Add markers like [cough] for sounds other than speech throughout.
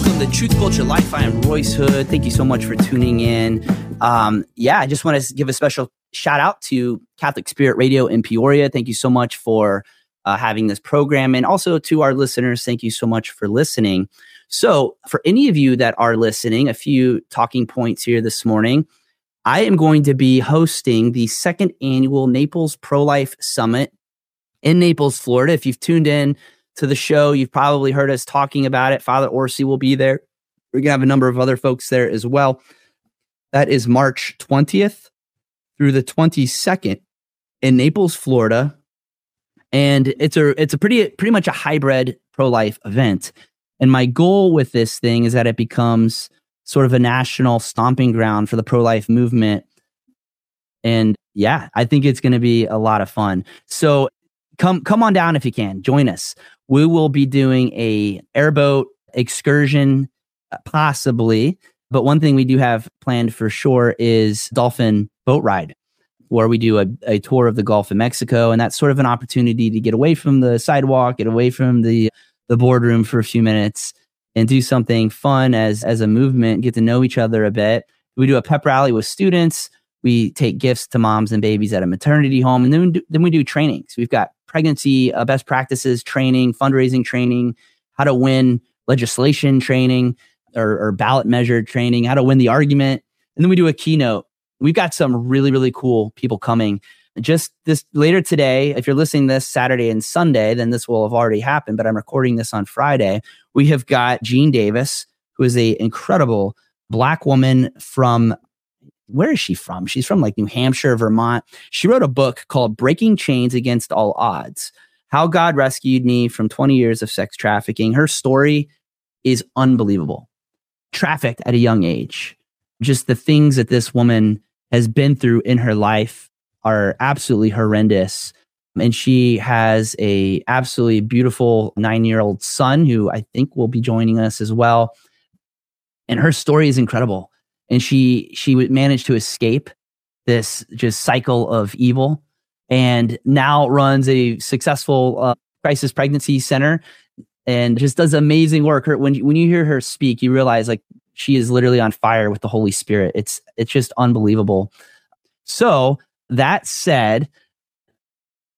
Welcome to Truth Culture Life. I am Royce Hood. Thank you so much for tuning in. Um, yeah, I just want to give a special shout out to Catholic Spirit Radio in Peoria. Thank you so much for uh, having this program. And also to our listeners, thank you so much for listening. So, for any of you that are listening, a few talking points here this morning. I am going to be hosting the second annual Naples Pro Life Summit in Naples, Florida. If you've tuned in to the show, you've probably heard us talking about it. Father Orsi will be there. We're going to have a number of other folks there as well. That is March 20th through the 22nd in Naples, Florida. And it's a it's a pretty pretty much a hybrid pro-life event. And my goal with this thing is that it becomes sort of a national stomping ground for the pro life movement. And yeah, I think it's going to be a lot of fun. So come come on down if you can. Join us. We will be doing a airboat excursion uh, possibly, but one thing we do have planned for sure is dolphin boat ride where we do a, a tour of the Gulf of Mexico and that's sort of an opportunity to get away from the sidewalk, get away from the the boardroom for a few minutes and do something fun as as a movement, get to know each other a bit. We do a pep rally with students. We take gifts to moms and babies at a maternity home, and then we do, then we do trainings. We've got pregnancy uh, best practices training, fundraising training, how to win legislation training, or, or ballot measure training, how to win the argument, and then we do a keynote. We've got some really really cool people coming just this later today, if you're listening this Saturday and Sunday, then this will have already happened, but I'm recording this on Friday. We have got Jean Davis, who is a incredible black woman from where is she from? She's from like New Hampshire, Vermont. She wrote a book called Breaking Chains Against All Odds How God Rescued Me from 20 Years of Sex Trafficking. Her story is unbelievable. Trafficked at a young age. Just the things that this woman has been through in her life are absolutely horrendous and she has a absolutely beautiful nine year old son who i think will be joining us as well and her story is incredible and she she managed to escape this just cycle of evil and now runs a successful uh, crisis pregnancy center and just does amazing work. Her, when, when you hear her speak you realize like she is literally on fire with the holy spirit. It's it's just unbelievable. So that said,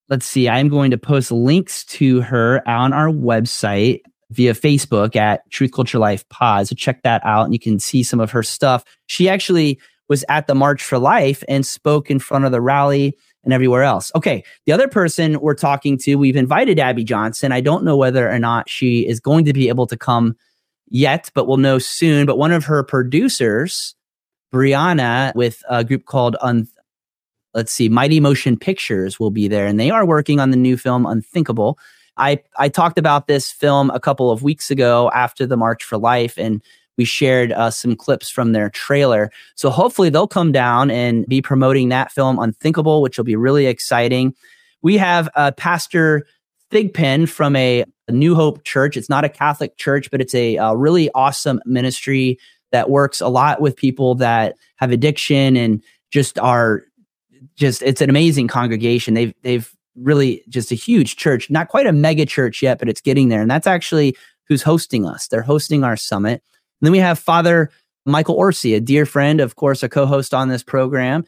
let's see, I'm going to post links to her on our website via Facebook at Truth Culture Life Pod. So check that out and you can see some of her stuff. She actually was at the March for Life and spoke in front of the rally and everywhere else. Okay, the other person we're talking to, we've invited Abby Johnson. I don't know whether or not she is going to be able to come yet, but we'll know soon. But one of her producers, Brianna, with a group called Un- let's see, Mighty Motion Pictures will be there, and they are working on the new film Unthinkable. I I talked about this film a couple of weeks ago after the March for Life, and we shared uh, some clips from their trailer. So hopefully they'll come down and be promoting that film Unthinkable, which will be really exciting. We have uh, Pastor Thigpen from a, New Hope Church. It's not a Catholic church, but it's a, a really awesome ministry that works a lot with people that have addiction and just are just it's an amazing congregation. They've they've really just a huge church, not quite a mega church yet, but it's getting there. And that's actually who's hosting us. They're hosting our summit. And then we have Father Michael Orsi, a dear friend, of course, a co-host on this program,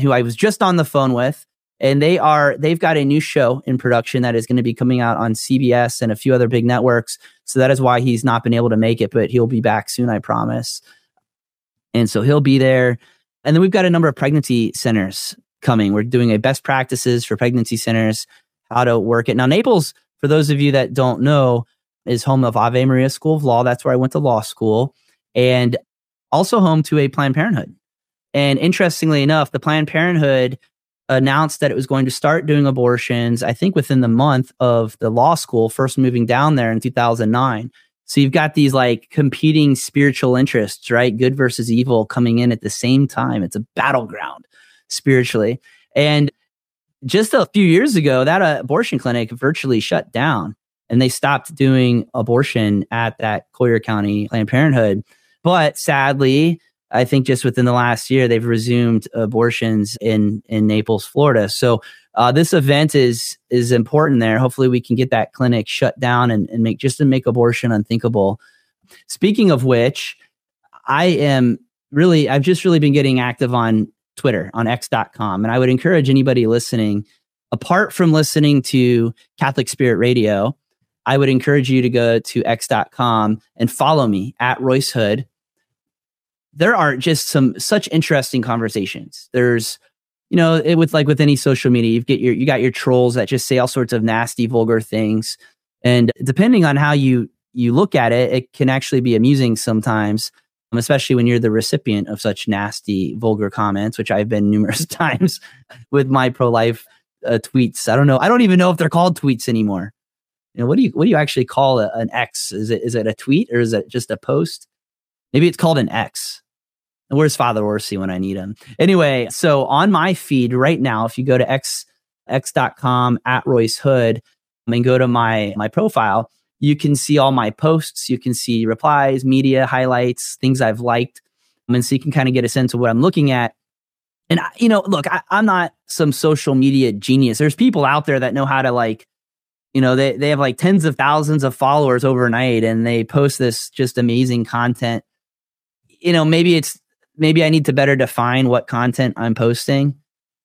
who I was just on the phone with. And they are they've got a new show in production that is going to be coming out on CBS and a few other big networks. So that is why he's not been able to make it, but he'll be back soon, I promise. And so he'll be there. And then we've got a number of pregnancy centers coming. We're doing a best practices for pregnancy centers, how to work it. Now, Naples, for those of you that don't know, is home of Ave Maria School of Law. That's where I went to law school, and also home to a Planned Parenthood. And interestingly enough, the Planned Parenthood announced that it was going to start doing abortions, I think within the month of the law school first moving down there in 2009. So you've got these like competing spiritual interests, right? Good versus evil coming in at the same time. It's a battleground spiritually. And just a few years ago, that uh, abortion clinic virtually shut down and they stopped doing abortion at that Collier County Planned Parenthood. But sadly, I think just within the last year, they've resumed abortions in in Naples, Florida. So uh, this event is is important there. Hopefully, we can get that clinic shut down and, and make just to make abortion unthinkable. Speaking of which, I am really, I've just really been getting active on Twitter, on x.com. And I would encourage anybody listening, apart from listening to Catholic Spirit Radio, I would encourage you to go to x.com and follow me at Royce Hood. There are just some such interesting conversations. There's, you know, it, with like with any social media, you get your you got your trolls that just say all sorts of nasty, vulgar things, and depending on how you you look at it, it can actually be amusing sometimes, especially when you're the recipient of such nasty, vulgar comments, which I've been [laughs] numerous times with my pro life uh, tweets. I don't know. I don't even know if they're called tweets anymore. You know, what do you what do you actually call a, an X? Is it is it a tweet or is it just a post? Maybe it's called an X. And where's Father Orsi when I need him? Anyway, so on my feed right now, if you go to x x.com at Royce Hood and go to my my profile, you can see all my posts. You can see replies, media highlights, things I've liked. Um, and so you can kind of get a sense of what I'm looking at. And, I, you know, look, I, I'm not some social media genius. There's people out there that know how to like, you know, they, they have like tens of thousands of followers overnight and they post this just amazing content. You know, maybe it's, maybe I need to better define what content I'm posting.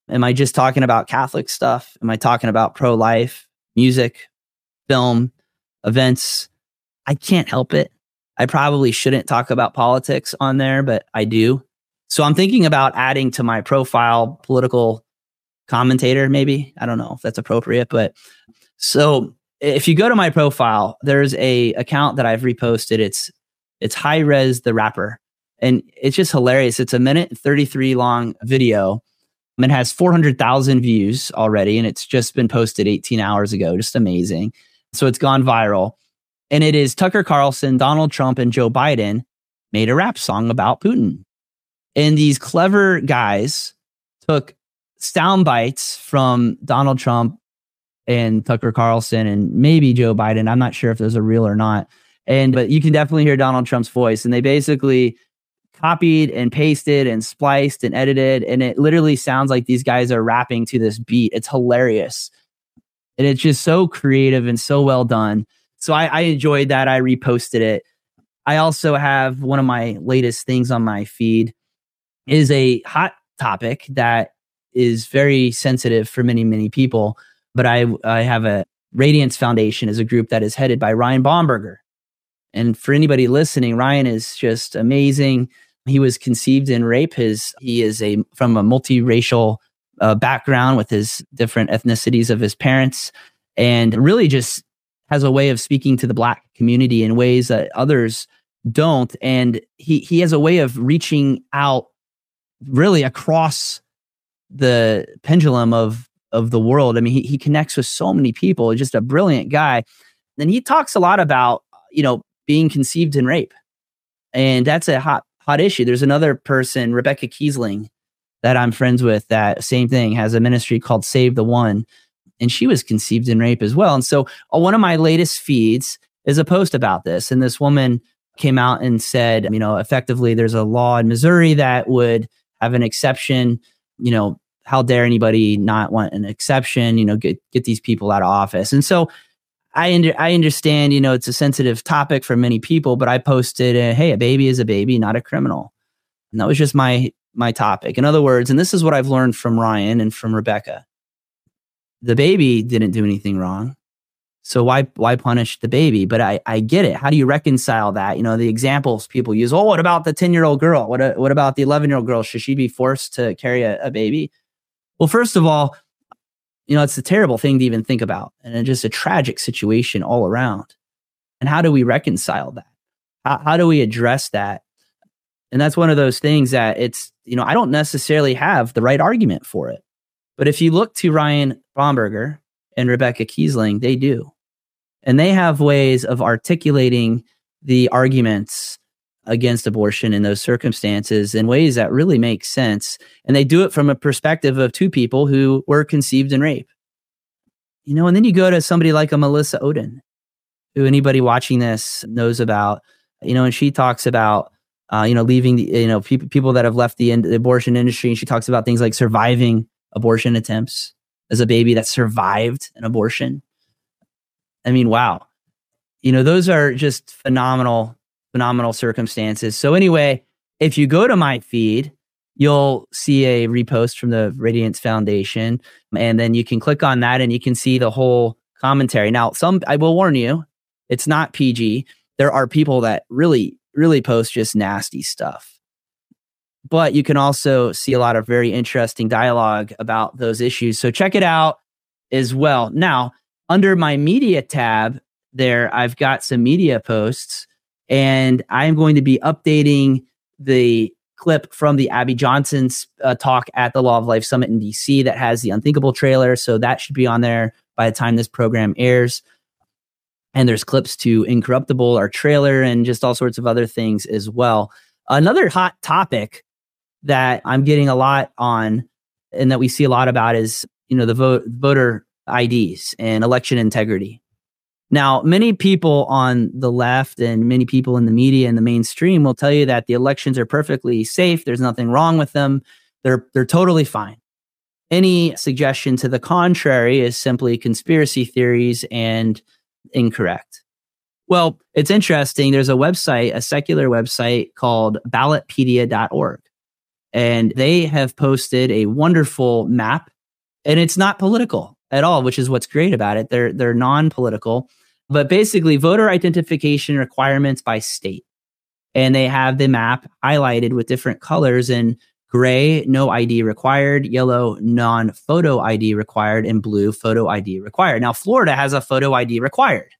Am I just talking about Catholic stuff? Am I talking about pro life, music, film? Events. I can't help it. I probably shouldn't talk about politics on there, but I do. So I'm thinking about adding to my profile political commentator, maybe. I don't know if that's appropriate, but so if you go to my profile, there's a account that I've reposted. It's it's high res the rapper. And it's just hilarious. It's a minute 33 long video. And it has 400,000 views already, and it's just been posted 18 hours ago. Just amazing. So it's gone viral. And it is Tucker Carlson, Donald Trump, and Joe Biden made a rap song about Putin. And these clever guys took sound bites from Donald Trump and Tucker Carlson and maybe Joe Biden. I'm not sure if those are real or not. And but you can definitely hear Donald Trump's voice. And they basically copied and pasted and spliced and edited. And it literally sounds like these guys are rapping to this beat. It's hilarious and it's just so creative and so well done. So I, I enjoyed that. I reposted it. I also have one of my latest things on my feed is a hot topic that is very sensitive for many many people. But I I have a Radiance Foundation is a group that is headed by Ryan Bomberger. And for anybody listening, Ryan is just amazing. He was conceived in rape. His he is a from a multiracial uh, background with his different ethnicities of his parents and really just has a way of speaking to the black community in ways that others don't. And he he has a way of reaching out really across the pendulum of of the world. I mean he, he connects with so many people just a brilliant guy. And he talks a lot about you know being conceived in rape. And that's a hot hot issue. There's another person rebecca kiesling that I'm friends with that same thing has a ministry called Save the One. And she was conceived in rape as well. And so uh, one of my latest feeds is a post about this. And this woman came out and said, you know, effectively, there's a law in Missouri that would have an exception. You know, how dare anybody not want an exception? You know, get get these people out of office. And so I under, I understand, you know, it's a sensitive topic for many people, but I posted, "Hey, a baby is a baby, not a criminal," and that was just my my topic. In other words, and this is what I've learned from Ryan and from Rebecca. The baby didn't do anything wrong. So why why punish the baby? But I I get it. How do you reconcile that? You know, the examples people use. Oh, what about the 10-year-old girl? What uh, what about the 11-year-old girl? Should she be forced to carry a, a baby? Well, first of all, you know, it's a terrible thing to even think about. And it's just a tragic situation all around. And how do we reconcile that? How, how do we address that? And that's one of those things that it's, you know, I don't necessarily have the right argument for it. But if you look to Ryan Bomberger and Rebecca Kiesling, they do. And they have ways of articulating the arguments against abortion in those circumstances in ways that really make sense. And they do it from a perspective of two people who were conceived in rape. You know, and then you go to somebody like a Melissa Ohden, who anybody watching this knows about, you know, and she talks about uh, you know, leaving the, you know, people, people that have left the, the abortion industry. And she talks about things like surviving abortion attempts as a baby that survived an abortion. I mean, wow. You know, those are just phenomenal phenomenal circumstances. So, anyway, if you go to my feed, you'll see a repost from the Radiance Foundation. And then you can click on that and you can see the whole commentary. Now, some, I will warn you, it's not PG. There are people that really, really post just nasty stuff. But you can also see a lot of very interesting dialogue about those issues. So check it out as well. Now, under my media tab, there, I've got some media posts and I'm going to be updating the clip from the Abby Johnson's uh, talk at the Law of Life Summit in DC that has the Unthinkable trailer. So that should be on there by the time this program airs. And there's clips to Incorruptible, our trailer, and just all sorts of other things as well. Another hot topic that I'm getting a lot on and that we see a lot about is, you know, the vote, voter IDs and election integrity. Now, many people on the left and many people in the media and the mainstream will tell you that the elections are perfectly safe. There's nothing wrong with them. They're they're totally fine. Any suggestion to the contrary is simply conspiracy theories and incorrect. Well, it's interesting. There's a website, a secular website called ballotpedia.org. And they have posted a wonderful map. And it's not political at all, which is what's great about it. They're they're non-political but basically voter identification requirements by state. And they have the map highlighted with different colors and gray, no ID required, yellow, non photo ID required, and blue, photo ID required. Now, Florida has a photo ID required.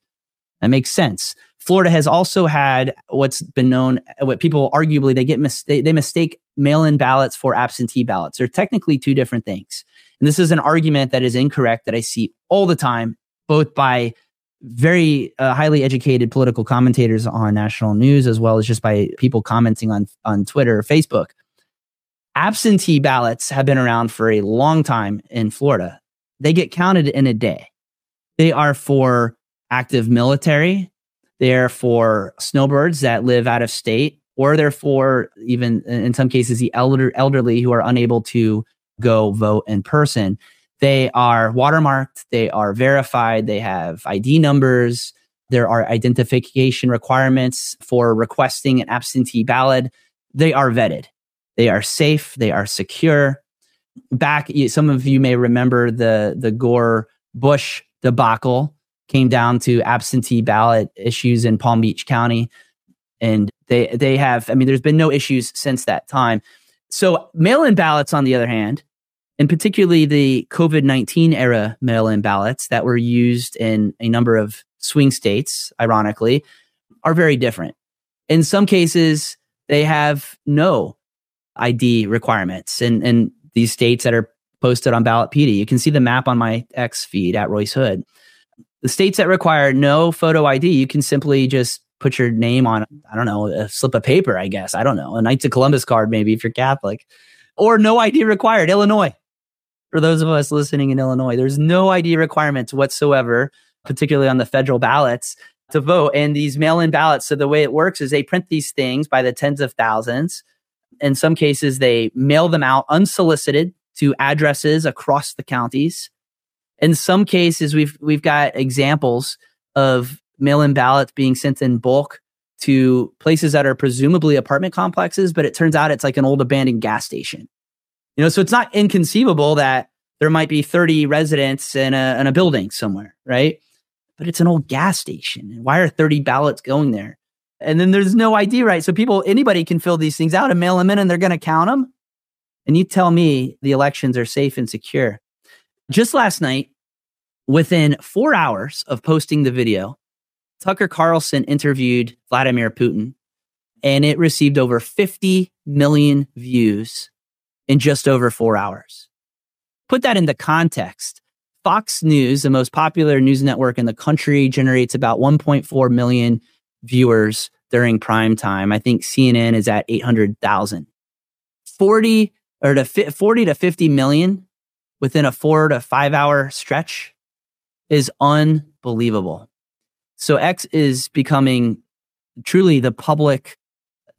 That makes sense. Florida has also had what's been known, what people arguably they get mis- they, they mistake mail-in ballots for absentee ballots. They're technically two different things. And this is an argument that is incorrect that I see all the time, both by very uh, highly educated political commentators on national news, as well as just by people commenting on, on Twitter or Facebook. Absentee ballots have been around for a long time in Florida. They get counted in a day. They are for active military, they're for snowbirds that live out of state, or they're for even in some cases the elder, elderly who are unable to go vote in person. They are watermarked, they are verified, they have ID numbers, there are identification requirements for requesting an absentee ballot. They are vetted, they are safe, they are secure. Back, some of you may remember the, the Gore Bush debacle came down to absentee ballot issues in Palm Beach County. And they, they have, I mean, there's been no issues since that time. So mail in ballots, on the other hand, and particularly the COVID 19 era mail in ballots that were used in a number of swing states, ironically, are very different. In some cases, they have no ID requirements. And, and these states that are posted on Ballotpedia, you can see the map on my X feed at Royce Hood. The states that require no photo ID, you can simply just put your name on, I don't know, a slip of paper, I guess. I don't know, a Knights of Columbus card, maybe if you're Catholic, or no ID required. Illinois, for those of us listening in Illinois, there's no ID requirements whatsoever, particularly on the federal ballots to vote. And these mail in ballots, so the way it works is they print these things by the tens of thousands. In some cases, they mail them out unsolicited to addresses across the counties. In some cases, we've we've got examples of mail-in ballots being sent in bulk to places that are presumably apartment complexes, but it turns out it's like an old abandoned gas station. You know, so it's not inconceivable that there might be 30 residents in a, in a building somewhere, right? But it's an old gas station. Why are 30 ballots going there? And then there's no ID, right? So people, anybody can fill these things out and mail them in and they're going to count them. And you tell me the elections are safe and secure. Just last night, within four hours of posting the video, Tucker Carlson interviewed Vladimir Putin and it received over 50 million views in just over four hours. Put that into context. Fox News, the most popular news network in the country, generates about 1.4 million viewers during prime time. I think CNN is at 800,000. 40 or to 40 to 50 million within a four to five hour stretch is unbelievable. So X is becoming truly the public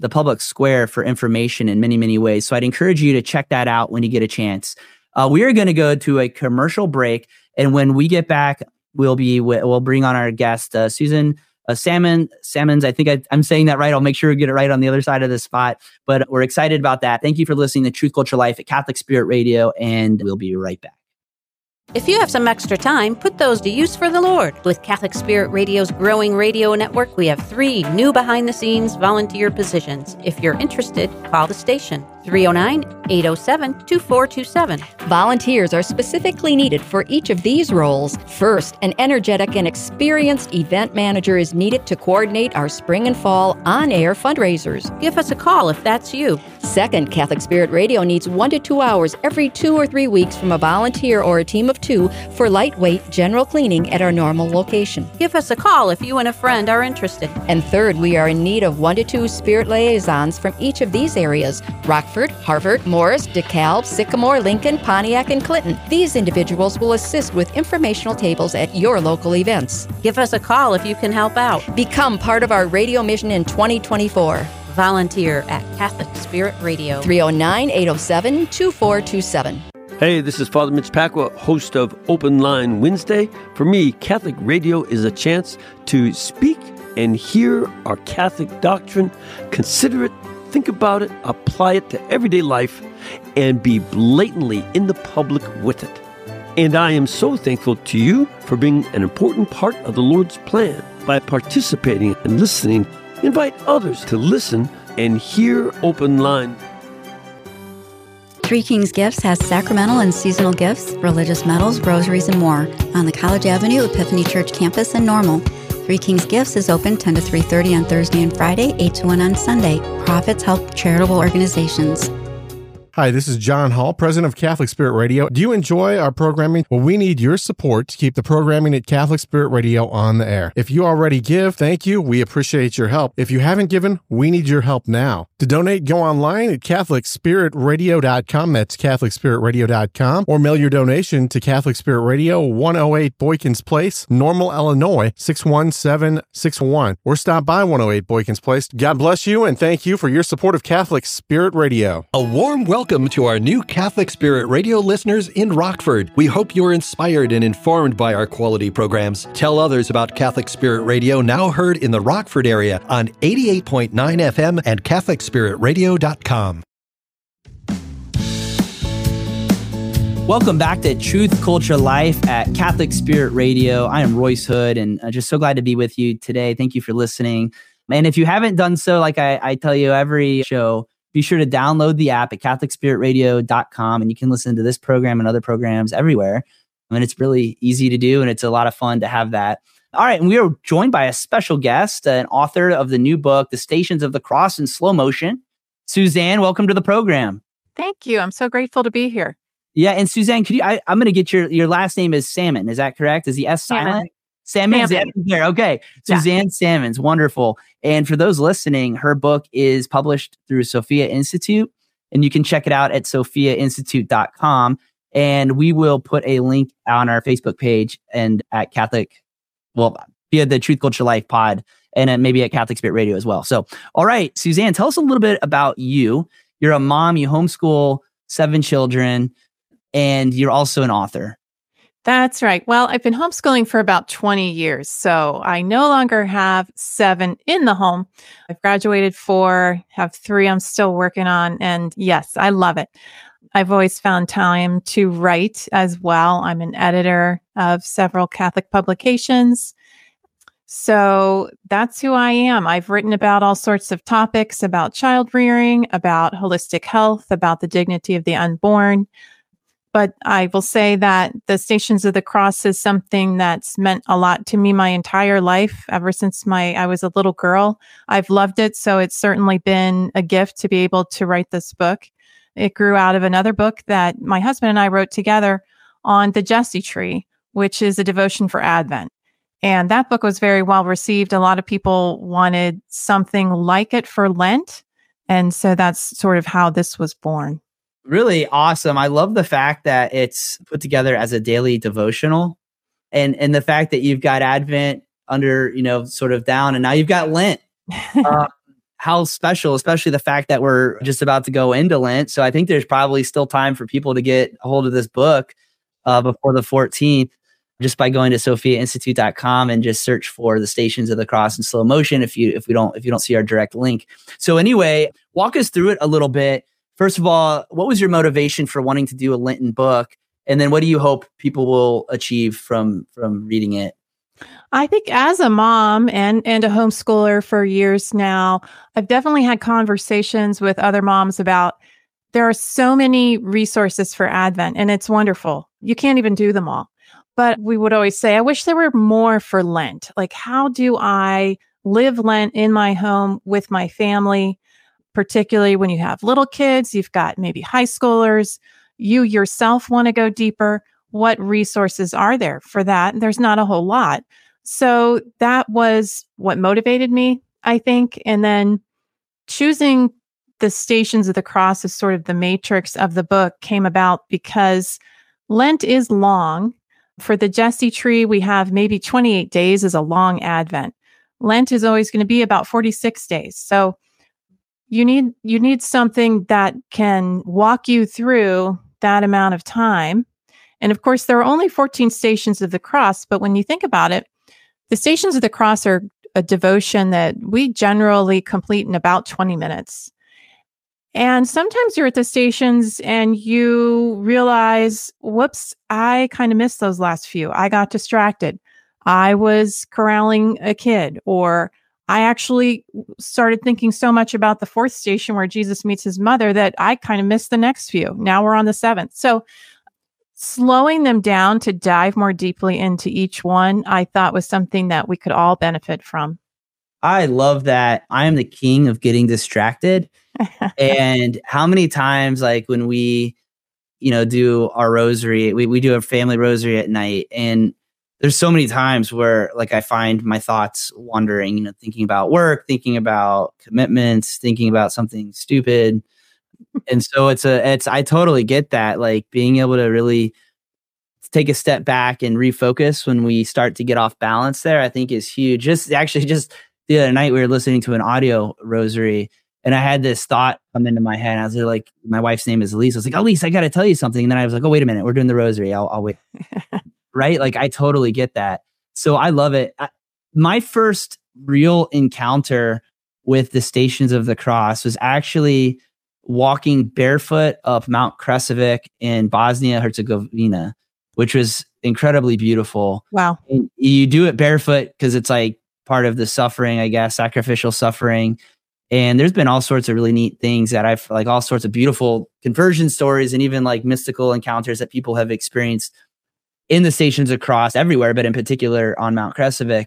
the public square for information in many, many ways. So I'd encourage you to check that out when you get a chance. Uh, we are going to go to a commercial break. And when we get back, we'll be, we'll bring on our guest, uh, Susan uh, salmon, salmons. I think I, am saying that right. I'll make sure we get it right on the other side of the spot. But we're excited about that. Thank you for listening to Truth Culture Life at Catholic Spirit Radio, and we'll be right back. If you have some extra time, put those to use for the Lord. With Catholic Spirit Radio's growing radio network, we have three new behind the scenes volunteer positions. If you're interested, call the station 309 807 2427. Volunteers are specifically needed for each of these roles. First, an energetic and experienced event manager is needed to coordinate our spring and fall on air fundraisers. Give us a call if that's you. Second, Catholic Spirit Radio needs one to two hours every two or three weeks from a volunteer or a team of two for lightweight general cleaning at our normal location. Give us a call if you and a friend are interested. And third, we are in need of one to two spirit liaisons from each of these areas Rockford, Harvard, Morris, DeKalb, Sycamore, Lincoln, Pontiac, and Clinton. These individuals will assist with informational tables at your local events. Give us a call if you can help out. Become part of our radio mission in 2024 volunteer at Catholic Spirit Radio. 309 807 2427. Hey, this is Father Mitch Pacwa, host of Open Line Wednesday. For me, Catholic radio is a chance to speak and hear our Catholic doctrine, consider it, think about it, apply it to everyday life, and be blatantly in the public with it. And I am so thankful to you for being an important part of the Lord's plan by participating and listening. Invite others to listen and hear Open Line Three Kings Gifts has sacramental and seasonal gifts, religious medals, rosaries, and more on the College Avenue Epiphany Church campus in Normal. Three Kings Gifts is open 10 to 3:30 on Thursday and Friday, 8 to 1 on Sunday. Profits help charitable organizations. Hi, this is John Hall, president of Catholic Spirit Radio. Do you enjoy our programming? Well, we need your support to keep the programming at Catholic Spirit Radio on the air. If you already give, thank you. We appreciate your help. If you haven't given, we need your help now. To donate, go online at CatholicSpiritRadio.com. That's CatholicSpiritRadio.com. Or mail your donation to Catholic Spirit Radio, 108 Boykins Place, Normal, Illinois, 61761. Or stop by 108 Boykins Place. God bless you and thank you for your support of Catholic Spirit Radio. A warm welcome welcome to our new Catholic Spirit radio listeners in Rockford. We hope you're inspired and informed by our quality programs. Tell others about Catholic Spirit Radio, now heard in the Rockford area on 88.9 FM and CatholicSpiritRadio.com. Welcome back to Truth Culture Life at Catholic Spirit Radio. I am Royce Hood and I'm just so glad to be with you today. Thank you for listening. And if you haven't done so, like I, I tell you every show, be sure to download the app at CatholicSpiritRadio.com and you can listen to this program and other programs everywhere. I mean, it's really easy to do and it's a lot of fun to have that. All right. And we are joined by a special guest, an author of the new book, The Stations of the Cross in Slow Motion. Suzanne, welcome to the program. Thank you. I'm so grateful to be here. Yeah. And Suzanne, could you, I, am going to get your, your last name is Salmon. Is that correct? Is the S silent? Salmon. Salmon. There. Okay. Suzanne yeah. Sammons. Wonderful. And for those listening, her book is published through Sophia Institute, and you can check it out at sophiainstitute.com. And we will put a link on our Facebook page and at Catholic, well, via the Truth Culture Life pod, and then maybe at Catholic Spirit Radio as well. So, all right, Suzanne, tell us a little bit about you. You're a mom, you homeschool seven children, and you're also an author. That's right. Well, I've been homeschooling for about 20 years. So I no longer have seven in the home. I've graduated four, have three I'm still working on. And yes, I love it. I've always found time to write as well. I'm an editor of several Catholic publications. So that's who I am. I've written about all sorts of topics about child rearing, about holistic health, about the dignity of the unborn. But I will say that the Stations of the Cross is something that's meant a lot to me my entire life, ever since my I was a little girl. I've loved it, so it's certainly been a gift to be able to write this book. It grew out of another book that my husband and I wrote together on the Jesse tree, which is a devotion for Advent. And that book was very well received. A lot of people wanted something like it for Lent. And so that's sort of how this was born really awesome. I love the fact that it's put together as a daily devotional and and the fact that you've got Advent under, you know, sort of down and now you've got Lent. uh, [laughs] how special, especially the fact that we're just about to go into Lent. So I think there's probably still time for people to get a hold of this book uh, before the 14th. just by going to sophiainstitute.com and just search for the stations of the cross in slow motion if you if we don't if you don't see our direct link. So anyway, walk us through it a little bit. First of all, what was your motivation for wanting to do a Lenten book? And then what do you hope people will achieve from from reading it? I think as a mom and and a homeschooler for years now, I've definitely had conversations with other moms about there are so many resources for Advent and it's wonderful. You can't even do them all. But we would always say, I wish there were more for Lent. Like, how do I live Lent in my home with my family? Particularly when you have little kids, you've got maybe high schoolers, you yourself want to go deeper. What resources are there for that? There's not a whole lot. So that was what motivated me, I think. And then choosing the stations of the cross as sort of the matrix of the book came about because Lent is long for the Jesse tree, we have maybe 28 days is a long Advent. Lent is always going to be about 46 days. So you need you need something that can walk you through that amount of time. And of course, there are only 14 stations of the cross, but when you think about it, the stations of the cross are a devotion that we generally complete in about 20 minutes. And sometimes you're at the stations and you realize, whoops, I kind of missed those last few. I got distracted. I was corralling a kid, or I actually started thinking so much about the fourth station where Jesus meets his mother that I kind of missed the next few. Now we're on the seventh. So slowing them down to dive more deeply into each one, I thought was something that we could all benefit from. I love that I am the king of getting distracted [laughs] and how many times, like when we, you know, do our rosary, we, we do a family rosary at night. And there's so many times where like I find my thoughts wandering, you know, thinking about work, thinking about commitments, thinking about something stupid. and so it's a, it's, I totally get that. Like being able to really take a step back and refocus when we start to get off balance there, I think is huge. Just actually, just the other night, we were listening to an audio rosary and I had this thought come into my head. I was like, my wife's name is Elise. I was like, Elise, I got to tell you something. And then I was like, oh, wait a minute. We're doing the rosary. I'll, I'll wait. [laughs] right? Like, I totally get that. So I love it. I, my first real encounter with the Stations of the Cross was actually walking barefoot up Mount Križevac in Bosnia Herzegovina, which was incredibly beautiful. Wow. And you do it barefoot because it's like part of the suffering, I guess, sacrificial suffering. And there's been all sorts of really neat things that I've like all sorts of beautiful conversion stories and even like mystical encounters that people have experienced in the stations across everywhere, but in particular on Mount Križevac.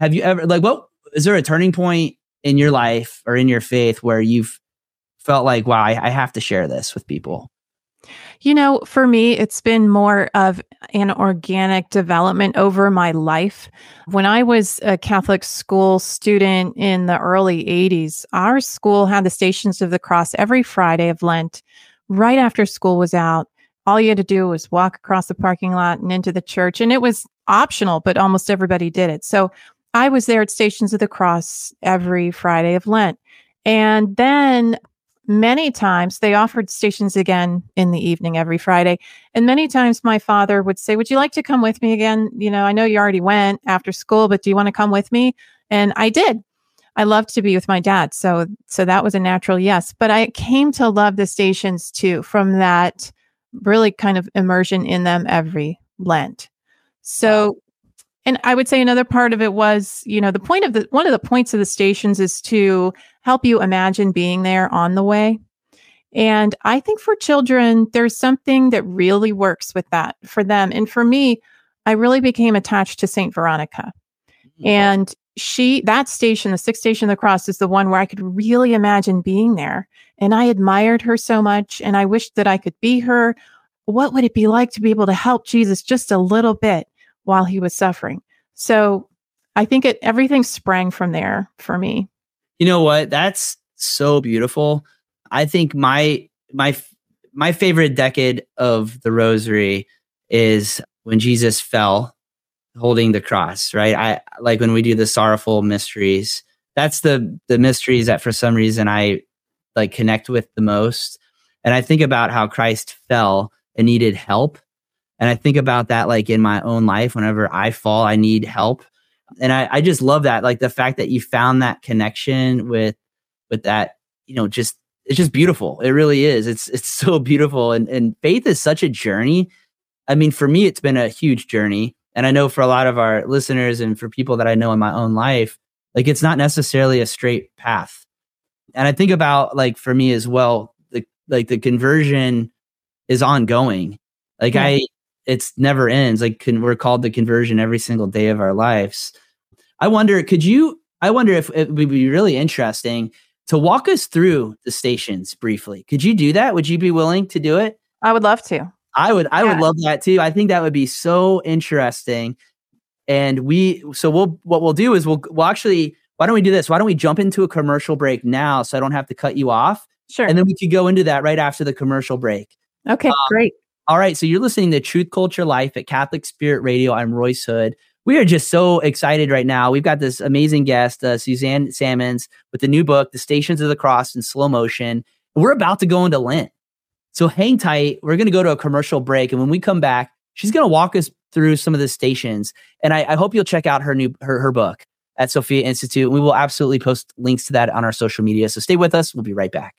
Have you ever like what is there a turning point in your life or in your faith where you've felt like, wow, I, I have to share this with people? You know, for me, it's been more of an organic development over my life. When I was a Catholic school student in the early 80s, our school had the Stations of the Cross every Friday of Lent, right after school was out. All you had to do was walk across the parking lot and into the church. And it was optional, but almost everybody did it. So I was there at Stations of the Cross every Friday of Lent. And then many times they offered stations again in the evening every Friday. And many times my father would say, Would you like to come with me again? You know, I know you already went after school, but do you want to come with me? And I did. I loved to be with my dad. So so that was a natural yes. But I came to love the stations too from that really kind of immersion in them every Lent. So and I would say another part of it was, you know, the point of the one of the points of the stations is to help you imagine being there on the way. And I think for children, there's something that really works with that for them. And for me, I really became attached to St. Veronica. Mm-hmm. And she, that station, the sixth station of the cross, is the one where I could really imagine being there. And I admired her so much. And I wished that I could be her. What would it be like to be able to help Jesus just a little bit while he was suffering? So I think it everything sprang from there for me. You know what? That's so beautiful. I think my my my favorite decade of the rosary is when Jesus fell holding the cross, right? I like when we do the sorrowful mysteries. That's the the mysteries that for some reason I like connect with the most. And I think about how Christ fell and needed help. And I think about that like in my own life, whenever I fall, I need help. And I, I just love that, like the fact that you found that connection with, with that, you know, just, it's just beautiful. It really is. It's, it's [laughs] so beautiful. And, and faith is such a journey. I mean, for me, it's been a huge journey. And I know for a lot of our listeners and for people that I know in my own life, like it's not necessarily a straight path. And I think about like for me as well, the like the conversion is ongoing. Like yeah. I it's never ends. Like can, we're called the conversion every single day of our lives. I wonder, could you? I wonder if it would be really interesting to walk us through the stations briefly. Could you do that? Would you be willing to do it? I would love to. I would. I yeah. would love that too. I think that would be so interesting. And we, so we'll, what we'll do is we'll, we'll actually. Why don't we do this? Why don't we jump into a commercial break now, so I don't have to cut you off? Sure. And then we could go into that right after the commercial break. Okay, um, great. All right. So you're listening to Truth Culture Life at Catholic Spirit Radio. I'm Royce Hood. We are just so excited right now. We've got this amazing guest, uh, Suzanne Sammons, with the new book, The Stations of the Cross in Slow Motion. We're about to go into Lent. So hang tight. We're going to go to a commercial break. And when we come back, she's going to walk us through some of the stations. And I, I hope you'll check out her new her, her book at Sophia Institute. We will absolutely post links to that on our social media. So stay with us. We'll be right back.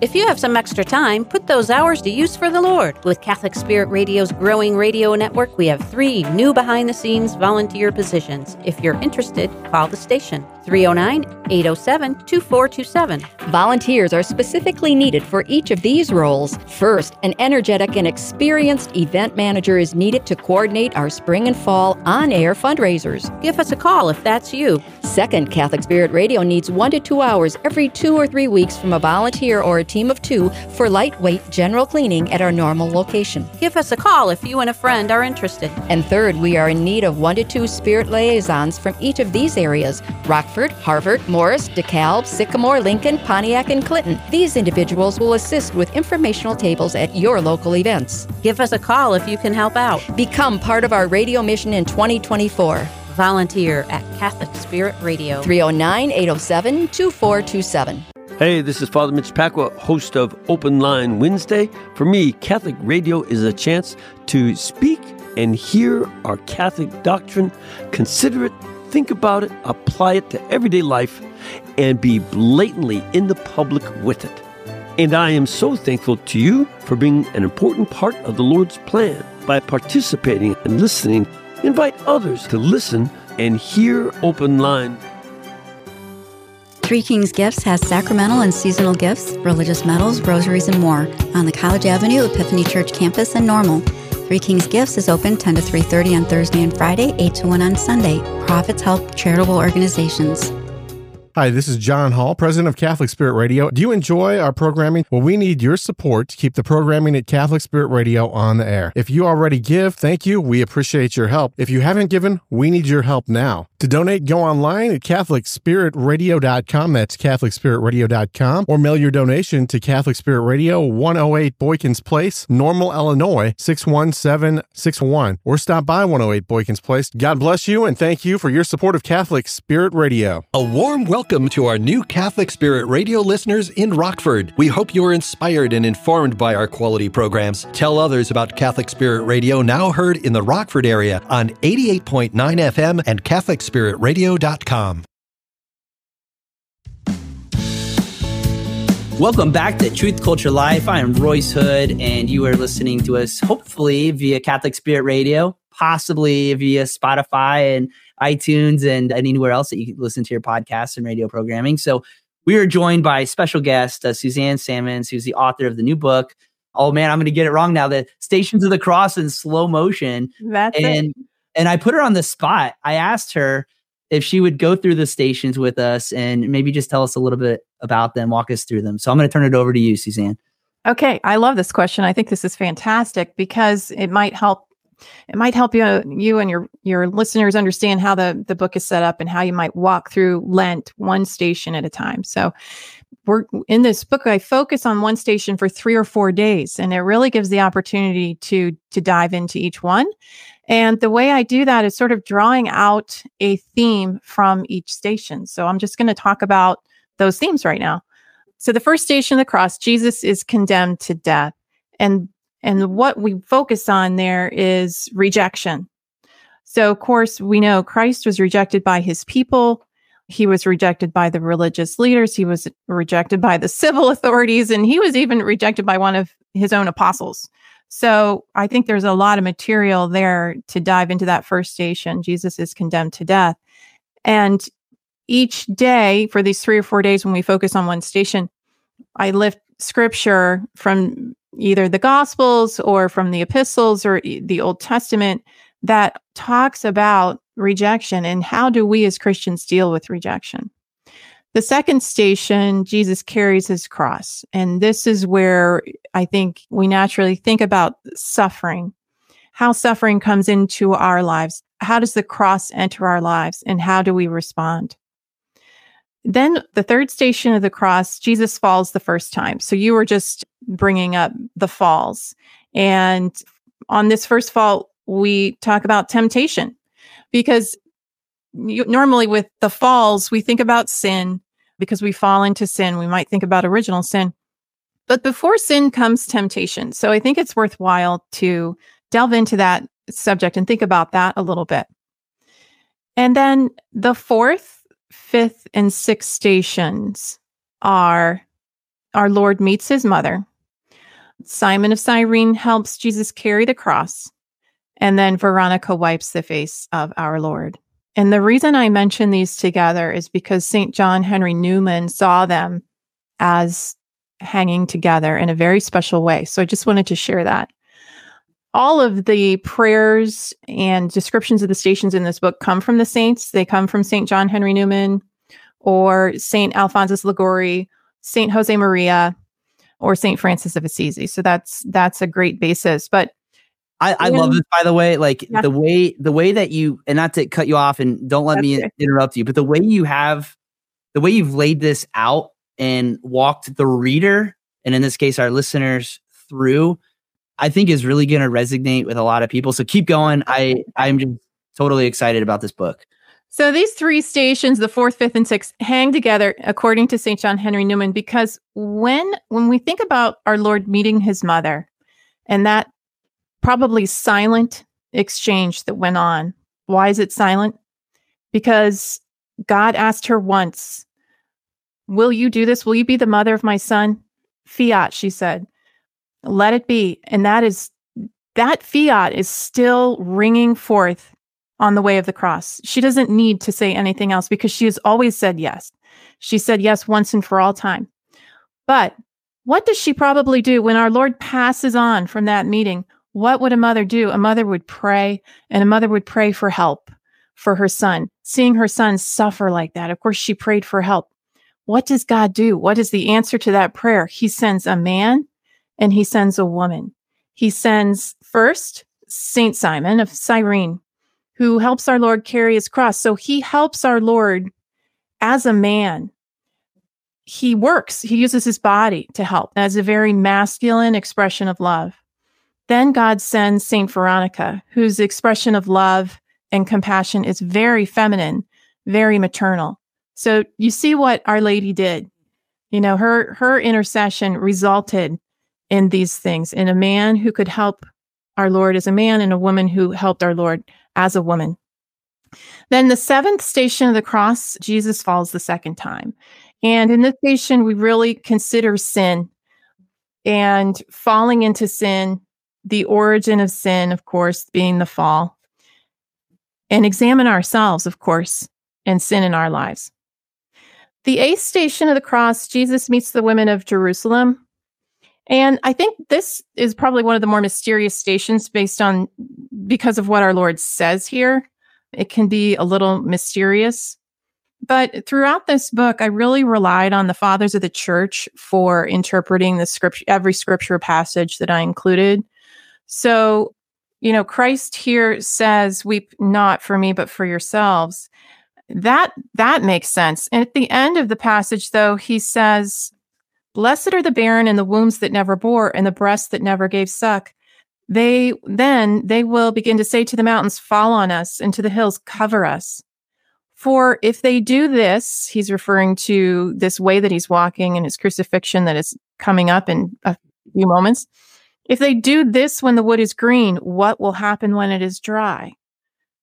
If you have some extra time, put those hours to use for the Lord. With Catholic Spirit Radio's growing radio network, we have three new behind the scenes volunteer positions. If you're interested, call the station 309 807 2427. Volunteers are specifically needed for each of these roles. First, an energetic and experienced event manager is needed to coordinate our spring and fall on air fundraisers. Give us a call if that's you. Second, Catholic Spirit Radio needs one to two hours every two or three weeks from a volunteer or a team of two for lightweight general cleaning at our normal location. Give us a call if you and a friend are interested. And third, we are in need of one to two spirit liaisons from each of these areas Rockford, Harvard, Morris, DeKalb, Sycamore, Lincoln, Pontiac, and Clinton. These individuals will assist with informational tables at your local events. Give us a call if you can help out. Become part of our radio mission in 2024 volunteer at Catholic Spirit Radio. 309 807 2427. Hey, this is Father Mitch Pacwa, host of Open Line Wednesday. For me, Catholic radio is a chance to speak and hear our Catholic doctrine, consider it, think about it, apply it to everyday life, and be blatantly in the public with it. And I am so thankful to you for being an important part of the Lord's plan by participating and listening. Invite others to listen and hear Open Line Three Kings Gifts has sacramental and seasonal gifts, religious medals, rosaries, and more on the College Avenue Epiphany Church campus in Normal. Three Kings Gifts is open 10 to 3:30 on Thursday and Friday, 8 to 1 on Sunday. Profits help charitable organizations. Hi, this is John Hall, president of Catholic Spirit Radio. Do you enjoy our programming? Well, we need your support to keep the programming at Catholic Spirit Radio on the air. If you already give, thank you. We appreciate your help. If you haven't given, we need your help now. To donate, go online at CatholicSpiritRadio.com. That's CatholicSpiritRadio.com. Or mail your donation to Catholic Spirit Radio, 108 Boykins Place, Normal, Illinois, 61761. Or stop by 108 Boykins Place. God bless you and thank you for your support of Catholic Spirit Radio. A warm welcome to our new Catholic Spirit Radio listeners in Rockford. We hope you are inspired and informed by our quality programs. Tell others about Catholic Spirit Radio, now heard in the Rockford area on 88.9 FM and Catholic CatholicSpiritRadio.com. Welcome back to Truth Culture Life. I am Royce Hood, and you are listening to us hopefully via Catholic Spirit Radio, possibly via Spotify and iTunes and anywhere else that you can listen to your podcasts and radio programming. So we are joined by special guest uh, Suzanne Sammons, who's the author of the new book. Oh man, I'm going to get it wrong now. The Stations of the Cross in slow motion. That's and it. And I put her on the spot. I asked her if she would go through the stations with us and maybe just tell us a little bit about them, walk us through them. So I'm going to turn it over to you, Suzanne. Okay, I love this question. I think this is fantastic because it might help it might help you uh, you and your your listeners understand how the the book is set up and how you might walk through Lent one station at a time. So we're in this book i focus on one station for three or four days and it really gives the opportunity to to dive into each one and the way I do that is sort of drawing out a theme from each station. So I'm just going to talk about those themes right now. So the first station of the cross, Jesus is condemned to death. And And what we focus on there is rejection. So, of course, we know Christ was rejected by his people. He was rejected by the religious leaders. He was rejected by the [laughs] civil authorities. And he was even rejected by one of his own apostles. So, I think there's a lot of material there to dive into that first station. Jesus is condemned to death. And each day for these three or four days when we focus on one station, I lift scripture from either the Gospels or from the epistles or the Old Testament that talks about rejection and how do we as Christians deal with rejection. The second station, Jesus carries his cross. And this is where I think we naturally think about suffering, how suffering comes into our lives. How does the cross enter our lives and how do we respond? Then the third station of the cross, Jesus falls the first time. So you were just bringing up the falls. And on this first fall, we talk about temptation because you, normally with the falls, we think about sin because we fall into sin. We might think about original sin. But before sin comes temptation. So I think it's worthwhile to delve into that subject and think about that a little bit. And then the fourth fifth, and sixth stations are our Lord meets his mother. Simon of Cyrene helps Jesus carry the cross. And then Veronica wipes the face of our Lord. And the reason I mention these together is because St. John Henry Newman saw them as hanging together in a very special way. So I just wanted to share that all of the prayers and descriptions of the stations in this book come from the saints. They come from St. John Henry Newman or St. Alphonsus Liguori, St. Jose Maria, or St. Francis of Assisi. So that's that's a great basis. But I, I love this by the way. Like yeah. the way the way that you and not to cut you off and don't let that's me interrupt you, but the way you have the way you've laid this out and walked the reader, and in this case our listeners through I think is really going to resonate with a lot of people. So keep going. I I'm just totally excited about this book. So these three stations, the fourth, fifth, and sixth, hang together according to St. John Henry Newman because when when we think about our Lord meeting his mother and that probably silent exchange that went on, why is it silent? Because God asked her once, Will you do this? Will you be the mother of my son? Fiat, she said. Let it be. And that is that fiat is still ringing forth on the way of the cross. She doesn't need to say anything else because she has always said yes. She said yes once and for all time. But what does she probably do when our Lord passes on from that meeting? What would a mother do? A mother would pray and a mother would pray for help for her son. Seeing her son suffer like that, of course, she prayed for help. What does God do? What is the answer to that prayer? He sends a man and he sends a woman. He sends first Saint Simon of Cyrene, who helps our Lord carry his cross. So he helps our Lord as a man. He works, he uses his body to help as a very masculine expression of love. Then God sends Saint Veronica, whose expression of love and compassion is very feminine, very maternal. So you see what Our Lady did. You know, her her intercession resulted in these things, in a man who could help our Lord as a man and a woman who helped our Lord as a woman. Then the seventh station of the cross, Jesus falls the second time. And in this station, we really consider sin and falling into sin, the origin of sin, of course, being the fall, and examine ourselves, of course, and sin in our lives. The eighth station of the cross, Jesus meets the women of Jerusalem and I think this is probably one of the more mysterious stations based on because of what our Lord says here. It can be a little mysterious. But throughout this book, I really relied on the fathers of the church for interpreting the scripture, every scripture passage that I included. So, you know, Christ here says, weep not for me, but for yourselves. That, that makes sense. And at the end of the passage, though, he says, Blessed are the barren and the wombs that never bore and the breasts that never gave suck. They then they will begin to say to the mountains, fall on us and to the hills, cover us. For if they do this, he's referring to this way that he's walking and his crucifixion that is coming up in a few moments. If they do this when the wood is green, what will happen when it is dry?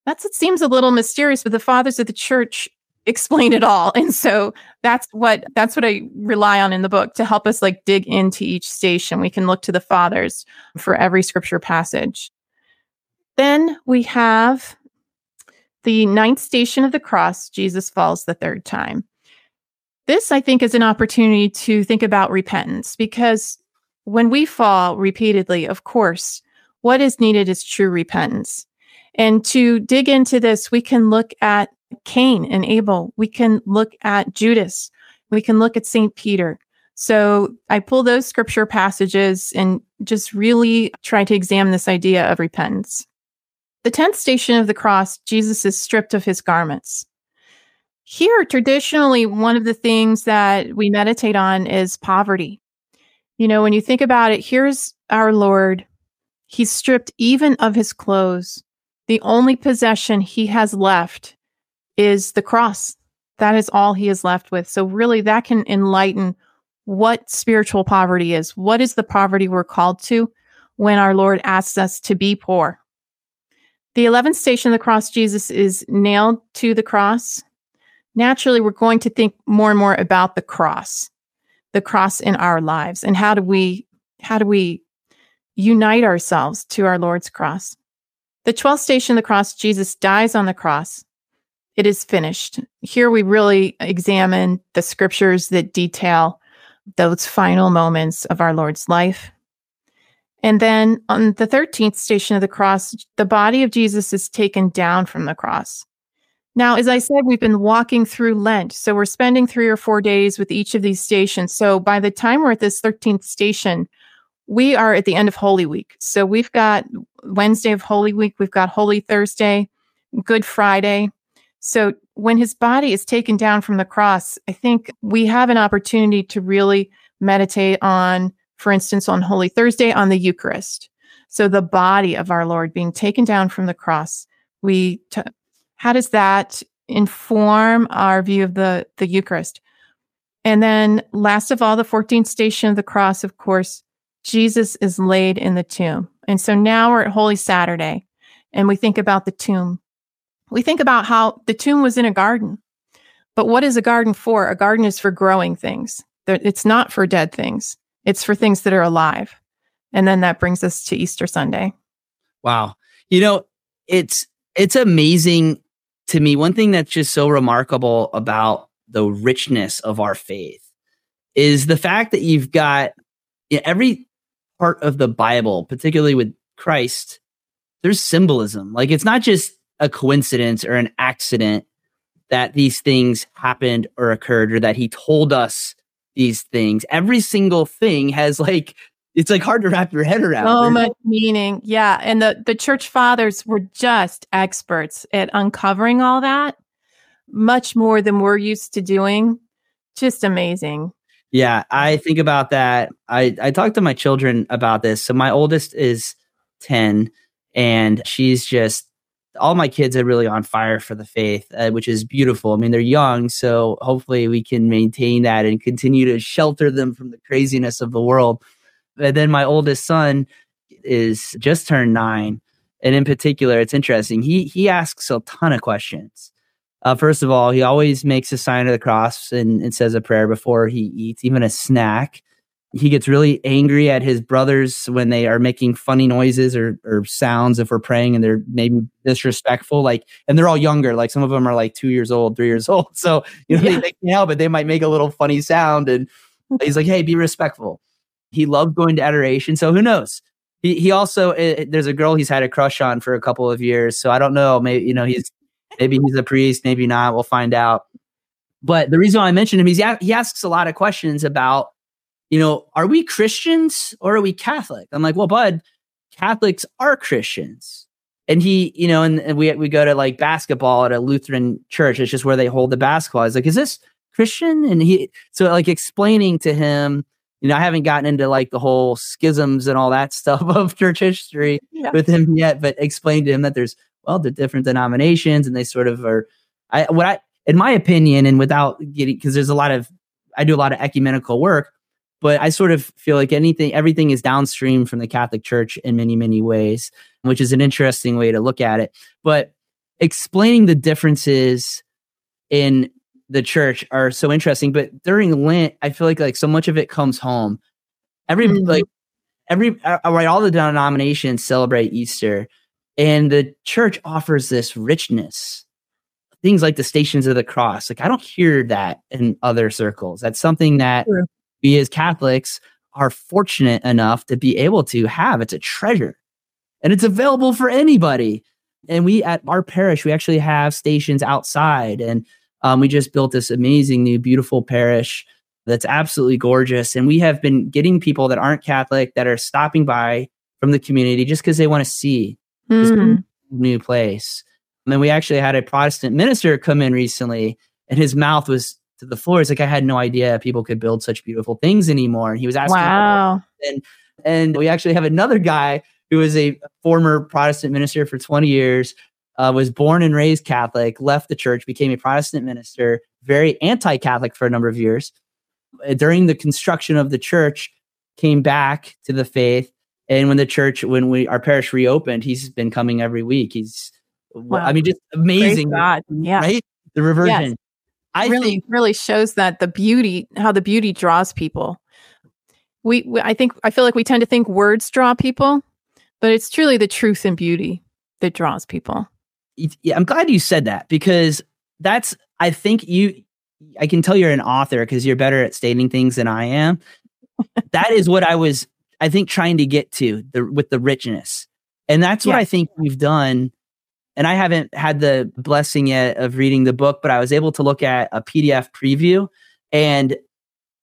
That's it seems a little mysterious, but the fathers of the church explain it all. And so that's what that's what I rely on in the book to help us like dig into each station. We can look to the fathers for every scripture passage. Then we have the ninth station of the cross, Jesus falls the third time. This, I think, is an opportunity to think about repentance because when we fall repeatedly, of course, what is needed is true repentance. And to dig into this, we can look at Cain and Abel. We can look at Judas. We can look at St. Peter. So I pull those scripture passages and just really try to examine this idea of repentance. The 10th station of the cross, Jesus is stripped of his garments. Here, traditionally, one of the things that we meditate on is poverty. You know, when you think about it, here's our Lord. He's stripped even of his clothes. The only possession he has left is the cross. That is all he is left with. So, really, that can enlighten what spiritual poverty is. What is the poverty we're called to when our Lord asks us to be poor? The 11th station of the cross, Jesus is nailed to the cross. Naturally, we're going to think more and more about the cross, the cross in our lives, and how do we how do we unite ourselves to our Lord's cross? The 12th station of the cross, Jesus dies on the cross it is finished. Here we really examine the scriptures that detail those final moments of our Lord's life. And then on the 13th station of the cross, the body of Jesus is taken down from the cross. Now, as I said, we've been walking through Lent. So we're spending three or four days with each of these stations. So by the time we're at this 13th station, we are at the end of Holy Week. So we've got Wednesday of Holy Week, we've got Holy Thursday, Good Friday, so when his body is taken down from the cross, I think we have an opportunity to really meditate on, for instance, on Holy Thursday, on the Eucharist. So the body of our Lord being taken down from the cross, we t- how does that inform our view of the the Eucharist? And then last of all, the 14th station of the cross, of course, Jesus is laid in the tomb. And so now we're at Holy Saturday and we think about the tomb we think about how the tomb was in a garden. But what is a garden for? A garden is for growing things. It's not for dead things. It's for things that are alive. And then that brings us to Easter Sunday. Wow. You know, it's it's amazing to me. One thing that's just so remarkable about the richness of our faith is the fact that you've got you know, every part of the Bible, particularly with Christ, there's symbolism. Like it's not just a coincidence or an accident that these things happened or occurred or that he told us these things. Every single thing has like it's like hard to wrap your head around. So much meaning. Yeah. And the, the church fathers were just experts at uncovering all that, much more than we're used to doing. Just amazing. Yeah. I think about that. I, I talk to my children about this. So my oldest is 10 and she's just all my kids are really on fire for the faith, uh, which is beautiful. I mean, they're young, so hopefully we can maintain that and continue to shelter them from the craziness of the world. And then my oldest son is just turned nine, and in particular, it's interesting. He he asks a ton of questions. Uh, first of all, he always makes a sign of the cross and, and says a prayer before he eats, even a snack he gets really angry at his brothers when they are making funny noises or, or sounds if we're praying and they're maybe disrespectful like and they're all younger like some of them are like two years old three years old. [laughs] So you know yeah. they, they can't help it they might make a little funny sound and [laughs] he's like hey be respectful. He loved going to adoration so who knows? He, he also uh, there's a girl he's had a crush on for a couple of years so i don't know maybe you know he's maybe he's a priest maybe not we'll find out. But the reason i mentioned him is he asks a lot of questions about you know, are we Christians or are we Catholic? I'm like, well, bud, Catholics are Christians. And he, you know, and, and we we go to like basketball at a Lutheran church. It's just where they hold the basketball. I was like, is this Christian? And he, so like explaining to him, you know, I haven't gotten into like the whole schisms and all that [laughs] stuff of church history yeah. with him yet, but explain to him that there's, well, the different denominations and they sort of are, I, what I, in my opinion, and without getting, because there's a lot of, I do a lot of ecumenical work But I sort of feel like anything, everything is downstream from the Catholic Church in many, many ways, which is an interesting way to look at it. But explaining the differences in the church are so interesting. But during Lent, I feel like like so much of it comes home. Every mm-hmm. like every uh, right, all the denominations celebrate Easter, and the church offers this richness. Things like the Stations of the Cross. Like I don't hear that in other circles. That's something that True. We as Catholics are fortunate enough to be able to have. It's a treasure, and it's available for anybody. And we at our parish, we actually have stations outside and um, we just built this amazing new beautiful parish that's absolutely gorgeous. And we have been getting people that aren't Catholic that are stopping by from the community just because they want to see mm. this hmm. new place. And then we actually had a Protestant minister come in recently, and his mouth was to the floor. It's like I had no idea people could build such beautiful things anymore. And he was asking, "Wow!" And and we actually have another guy who is a former Protestant minister for 20 years uh, was born and raised Catholic, left the church, became a Protestant minister, very anti Catholic for a number of years. Uh, during the construction of the church, came back to the faith. And when the church, when we our parish reopened, he's been coming every week. He's, wow. I mean, just amazing. God. Yeah. Right? The reversion. Yes. I really, think, really shows that the beauty, how the beauty draws people. We, we, I think, I feel like we tend to think words draw people, but it's truly the truth and beauty that draws people yeah, I'm glad you said that because that's I think you I can tell you're an author because you're better at stating things than I am. that is what I was I think trying to get to the with the richness. And that's what. I think we've done. And I haven't had the blessing yet of reading the book, but I was able to look at a PDF preview and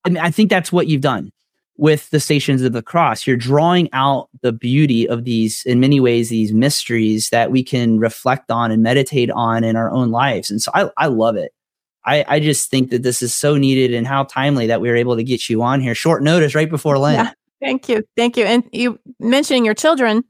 I, mean, I think that's what you've done with the stations of the cross. You're drawing out the beauty of these, in many ways, these mysteries that we can reflect on and meditate on in our own lives. And so I, I love it. I, I just think that this is so needed and how timely that we were able to get you on here short notice right before Lent. Yeah, thank you. Thank you. And you mentioning your children,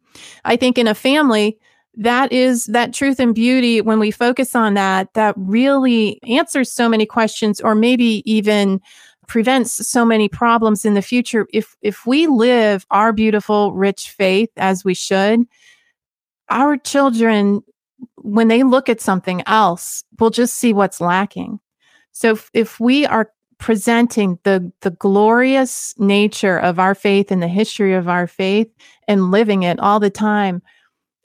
I think in a family, that is that truth and beauty when we focus on that that really answers so many questions or maybe even prevents so many problems in the future. If if we live our beautiful rich faith as we should our children when they look at something else will just see what's lacking. So if, if we are presenting the the glorious nature of our faith and the history of our faith and living it all the time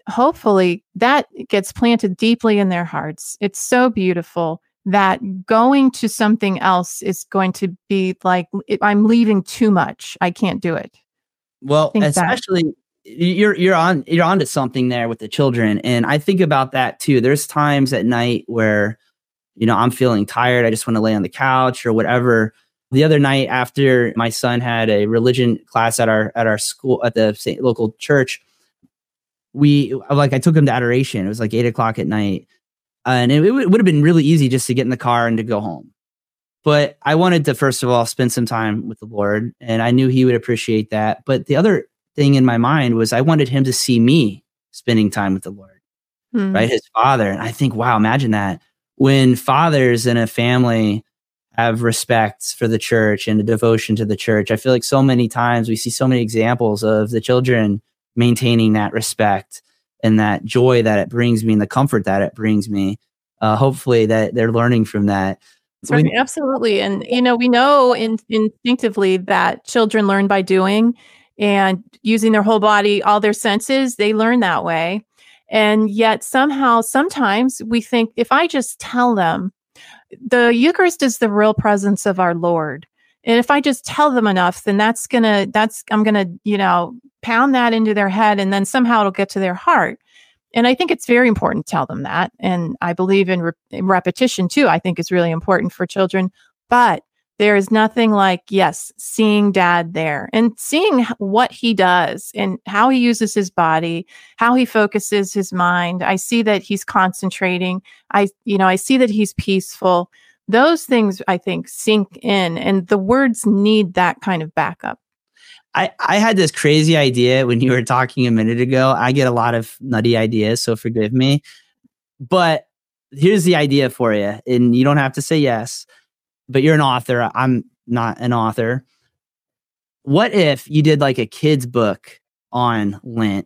hopefully that gets planted deeply in their hearts it's so beautiful that going to something else is going to be like I'm leaving too much. I can't do it. Well, especially that. you're you're on you're onto something there with the children, and I think about that too. There's times at night where you know I'm feeling tired. I just want to lay on the couch or whatever. The other night, after my son had a religion class at our at our school at the local church, we like I took him to adoration. It was like eight o'clock at night and it, it would have been really easy just to get in the car and to go home. But I wanted to, first of all, spend some time with the Lord, and I knew He would appreciate that. But the other thing in my mind was I wanted Him to see me spending time with the Lord, mm. right? His father. And I think, wow, imagine that. When fathers in a family have respect for the church and a devotion to the church, I feel like so many times we see so many examples of the children maintaining that respect and that joy that it brings me and the comfort that it brings me. Uh, hopefully that they're learning from that. Right, absolutely. And, you know, we know in, instinctively that children learn by doing and using their whole body, all their senses, they learn that way. And yet somehow, sometimes we think if I just tell them, the Eucharist is the real presence of our Lord. And if I just tell them enough, then that's gonna, that's, I'm gonna, you know, pound that into their head and then somehow it'll get to their heart. And I think it's very important to tell them that. And I believe in, re- in repetition too. I think is really important for children. But there is nothing like, yes, seeing dad there and seeing what he does and how he uses his body, how he focuses his mind. I see that he's concentrating. I, you know, I see that he's peaceful. Those things I think sink in and the words need that kind of backup. I, I had this crazy idea when you were talking a minute ago. I get a lot of nutty ideas, so forgive me. But here's the idea for you, and you don't have to say yes, but you're an author. I'm not an author. what if you did like a kid's book on Lent,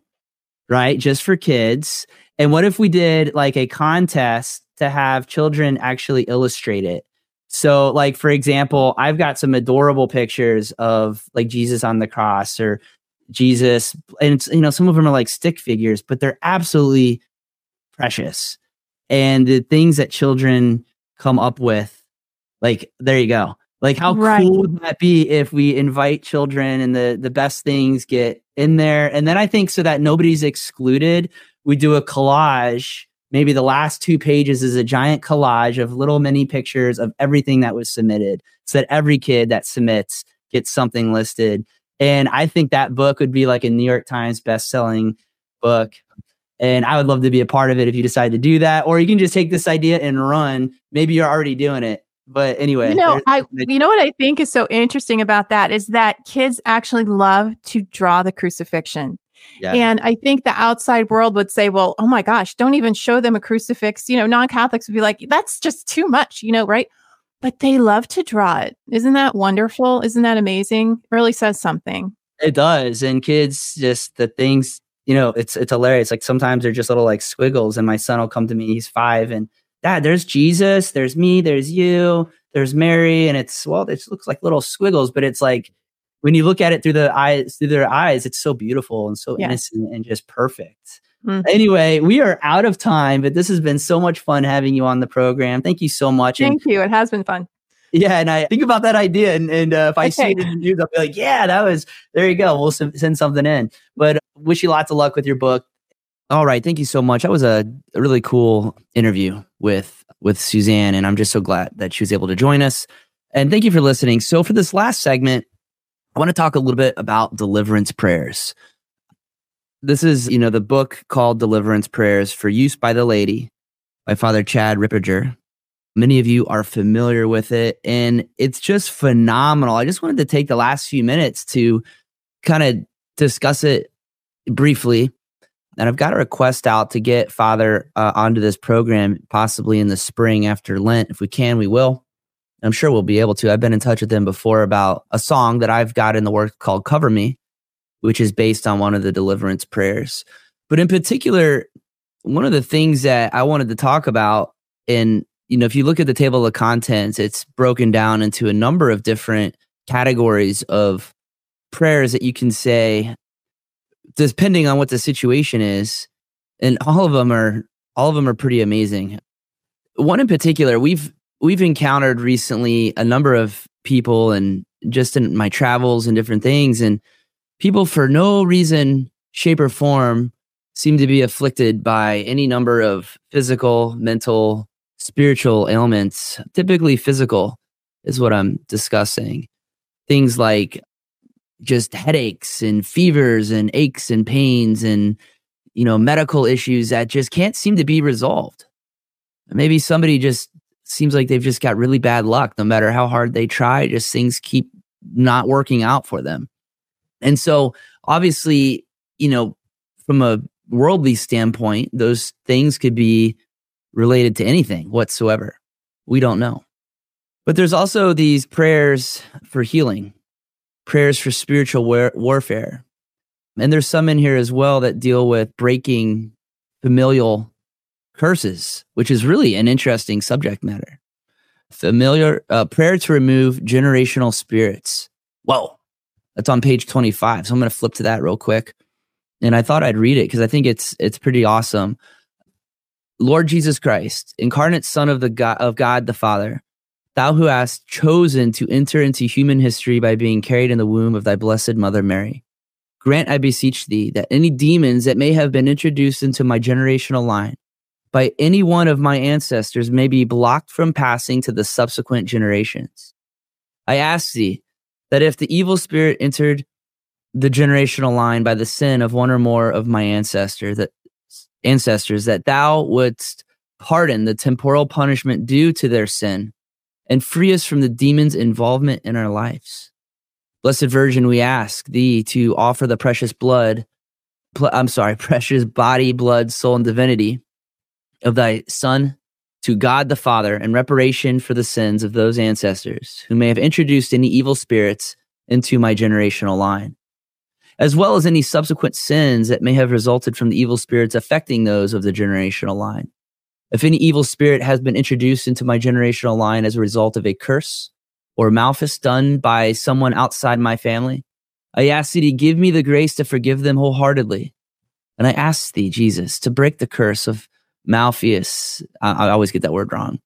right? Just for kids. And what if we did like a contest to have children actually illustrate it? So, like, for example, I've got some adorable pictures of like Jesus on the cross or Jesus. And it's, you know, some of them are like stick figures, but they're absolutely precious. And the things that children come up with, like, there you go. Like, how Right. cool would that be if we invite children and the the best things get in there? And then I think so that nobody's excluded, we do a collage. Maybe the last two pages is a giant collage of little mini pictures of everything that was submitted, so that every kid that submits gets something listed. And I think that book would be like a New York Times best-selling book. And I would love to be a part of it if you decide to do that. Or you can just take this idea and run. Maybe you're already doing it. But anyway, You know, I you know what I think is so interesting about that is that kids actually love to draw the crucifixion. Yeah. And I think the outside world would say, well, oh my gosh, don't even show them a crucifix. You know, non Catholics would be like, that's just too much, you know, right? But they love to draw it. Isn't that wonderful? Isn't that amazing? It really says something. It does. And kids just the things, you know, it's it's hilarious. Like sometimes they're just little like squiggles, and my son will come to me, he's five, and dad, there's Jesus, there's me, there's you, there's Mary, and it's well, it looks like little squiggles, but it's like when you look at it through the eyes, through their eyes, it's so beautiful and so Yeah. innocent and just perfect. Mhm. Anyway, we are out of time, but this has been so much fun having you on the program. Thank you so much. And Thank you. It has been fun. yeah, and I think about that idea, and, and uh, if I see Okay. it in the news, I'll be like, "Yeah, that was there. You go. We'll s- send something in." But wish you lots of luck with your book. All right, thank you so much. That was a, a really cool interview with with Suzanne, and I'm just so glad that she was able to join us. And thank you for listening. So for this last segment, I want to talk a little bit about deliverance prayers. This is, you know, the book called Deliverance Prayers for Use by the Laity by Father Chad Ripperger. Many of you are familiar with it, and it's just phenomenal. I just wanted to take the last few minutes to kind of discuss it briefly. And I've got a request out to get Father uh, onto this program, possibly in the spring after Lent. If we can, we will. I'm sure we'll be able to. I've been in touch with him before about a song that I've got in the work called Cover Me, which is based on one of the deliverance prayers. But in particular, one of the things that I wanted to talk about, and you know, if you look at the table of contents, it's broken down into a number of different categories of prayers that you can say, depending on what the situation is, and all of them are all of them are pretty amazing. One in particular, we've we've encountered recently a number of people and just in my travels and different things and people for no reason shape or form seem to be afflicted by any number of physical mental spiritual ailments. Typically physical is what i'm discussing. Things like just headaches and fevers and aches and pains and you know medical issues that just can't seem to be resolved. Maybe somebody just seems like they've just got really bad luck no matter how hard they try just things keep not working out for them. And so obviously you know from a worldly standpoint those things could be related to anything whatsoever. We don't know. But there's also these prayers for healing prayers for spiritual war- warfare. And there's some in here as well that deal with breaking familial curses, which is really an interesting subject matter. Familiar uh, prayer to remove generational spirits. Whoa, that's on page 25. So I'm going to flip to that real quick. And I thought I'd read it because I think it's it's pretty awesome. Lord Jesus Christ, incarnate Son of the God of God the Father, thou who hast chosen to enter into human history by being carried in the womb of thy blessed Mother Mary. Grant, I beseech thee, that any demons that may have been introduced into my generational line by any one of my ancestors may be blocked from passing to the subsequent generations. I ask thee that if the evil spirit entered the generational line by the sin of one or more of my ancestor that ancestors that thou wouldst pardon the temporal punishment due to their sin and free us from the demon's involvement in our lives. Blessed Virgin, we ask thee to offer the precious blood, pl- I'm sorry, [laughs] precious body, blood, soul, and divinity of thy Son to God the Father in reparation for the sins of those ancestors who may have introduced any evil spirits into my generational line, as well as any subsequent sins that may have resulted from the evil spirits affecting those of the generational line. If any evil spirit has been introduced into my generational line as a result of a curse or malfeasance done by someone outside my family, I ask thee to give me the grace to forgive them wholeheartedly. And I ask thee, Jesus, to break the curse of malfeasance. I, I always get that word wrong.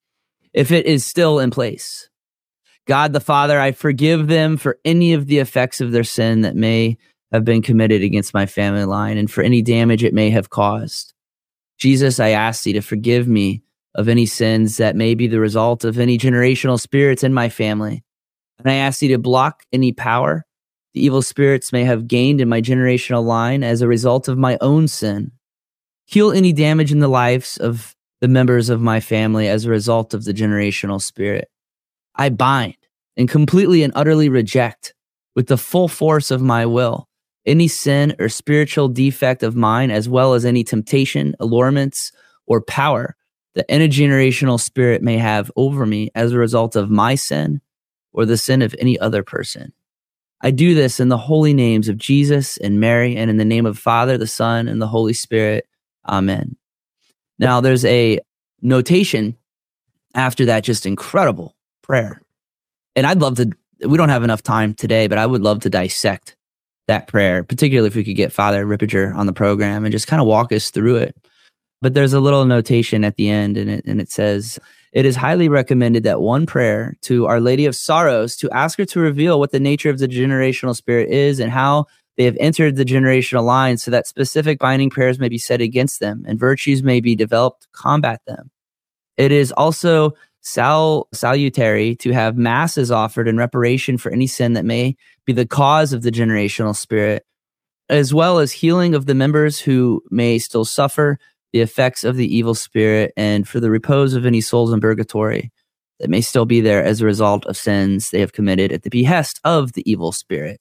If it is still in place, God the Father, I forgive them for any of the effects of their sin that may have been committed against my family line and for any damage it may have caused. Jesus, I ask thee to forgive me of any sins that may be the result of any generational spirits in my family. And I ask thee to block any power the evil spirits may have gained in my generational line as a result of my own sin. Heal any damage in the lives of the members of my family as a result of the generational spirit. I bind and completely and utterly reject with the full force of my will any sin or spiritual defect of mine, as well as any temptation, allurements, or power that any generational spirit may have over me as a result of my sin or the sin of any other person. I do this in the holy names of Jesus and Mary and in the name of Father, the Son, and the Holy Spirit. Amen. Now, there's a notation after that, just incredible prayer. And I'd love to, we don't have enough time today, but I would love to dissect that prayer, particularly if we could get Father Ripperger on the program and just kind of walk us through it. But there's a little notation at the end, and it, and it says, It is highly recommended that one prayer to Our Lady of Sorrows to ask her to reveal what the nature of the generational spirit is and how they have entered the generational line so that specific binding prayers may be said against them and virtues may be developed to combat them. It is also sal- salutary to have masses offered in reparation for any sin that may be the cause of the generational spirit, as well as healing of the members who may still suffer the effects of the evil spirit and for the repose of any souls in purgatory that may still be there as a result of sins they have committed at the behest of the evil spirit.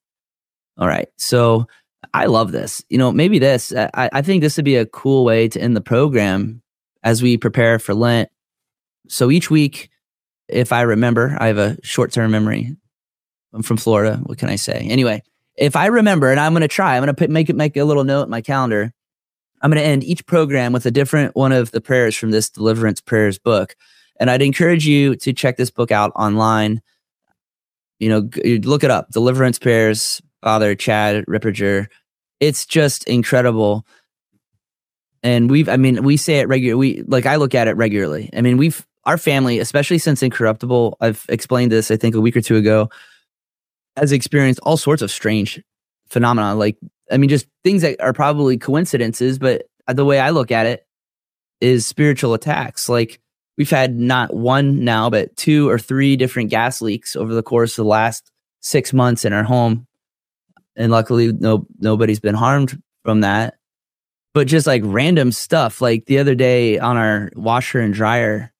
All right. So I love this. You know, maybe this, I, I think this would be a cool way to end the program as we prepare for Lent so each week, if I remember, I have a short term memory. I'm from Florida. What can I say? Anyway, if I remember, and I'm going to try, I'm going to make it make a little note in my calendar. I'm going to end each program with a different one of the prayers from this Deliverance Prayers book. And I'd encourage you to check this book out online. You know, look it up Deliverance Prayers, Father Chad Ripperger. It's just incredible. And we've, I mean, we say it regularly. We like, I look at it regularly. I mean, we've, our family, especially since Incorruptible, I've explained this, I think, a week or two ago, has experienced all sorts of strange phenomena. Like, I mean, just things that are probably coincidences, but the way I look at it is spiritual attacks. Like, we've had not one now, but two or three different gas leaks over the course of the last six months in our home. And luckily, no nobody's been harmed from that. But just like random stuff, like the other day on our washer and dryer,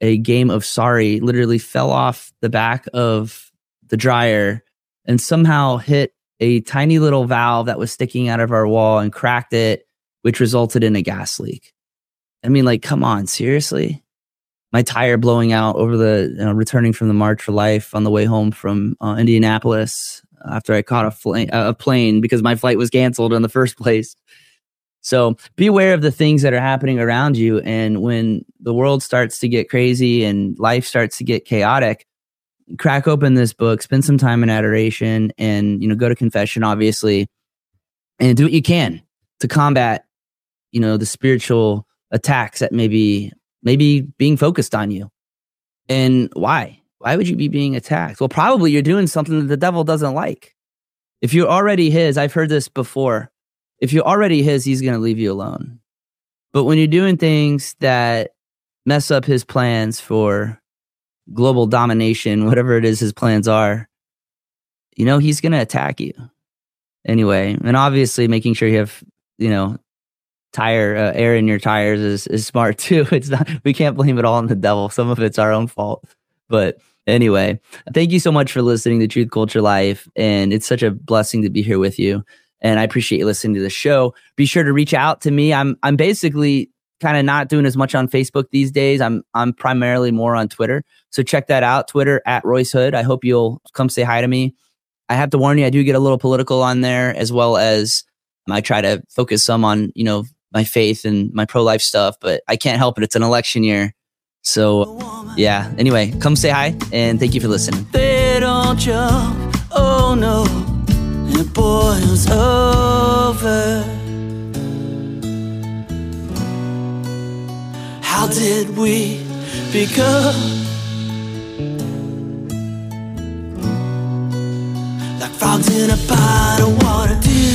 a game of sorry literally fell off the back of the dryer and somehow hit a tiny little valve that was sticking out of our wall and cracked it, which resulted in a gas leak. I mean, like, come on, seriously? My tire blowing out over the you know, returning from the March for Life on the way home from uh, Indianapolis after I caught a, fl- a plane because my flight was canceled in the first [laughs] place. So be aware of the things that are happening around you. And when the world starts to get crazy and life starts to get chaotic, crack open this book, spend some time in adoration and, you know, go to confession, obviously, and do what you can to combat, you know, the spiritual attacks that may be, maybe being focused on you. And why? Why would you be being attacked? Well, probably you're doing something that the devil doesn't like. If you're already his, I've heard this before if you're already his, he's going to leave you alone. But when you're doing things that mess up his plans for global domination, [laughs] whatever it is his plans are, you know, he's going to attack you anyway. And obviously, making sure you have, you know, tire uh, air in your tires is, is smart [laughs] too. It's not, we can't blame it all on the devil. Some of it's our own fault. But anyway, thank you so much for listening to Truth Culture Life. And it's such a blessing to be here with you and I appreciate you listening to the show. Be sure to reach out to me. I'm I'm basically kind of not doing as much on Facebook these days. I'm I'm primarily more on Twitter. So check that out. Twitter at Royce Hood. I hope you'll come say hi to me. I have to warn you, I do get a little political on there as well as I try to focus some on, you know, my faith and my pro life stuff, but I can't help it. It's an election year. So, yeah. Anyway, come say hi and thank you for listening. They don't jump. Oh no. It boils over. How did we become like frogs in a pot of water? Dude.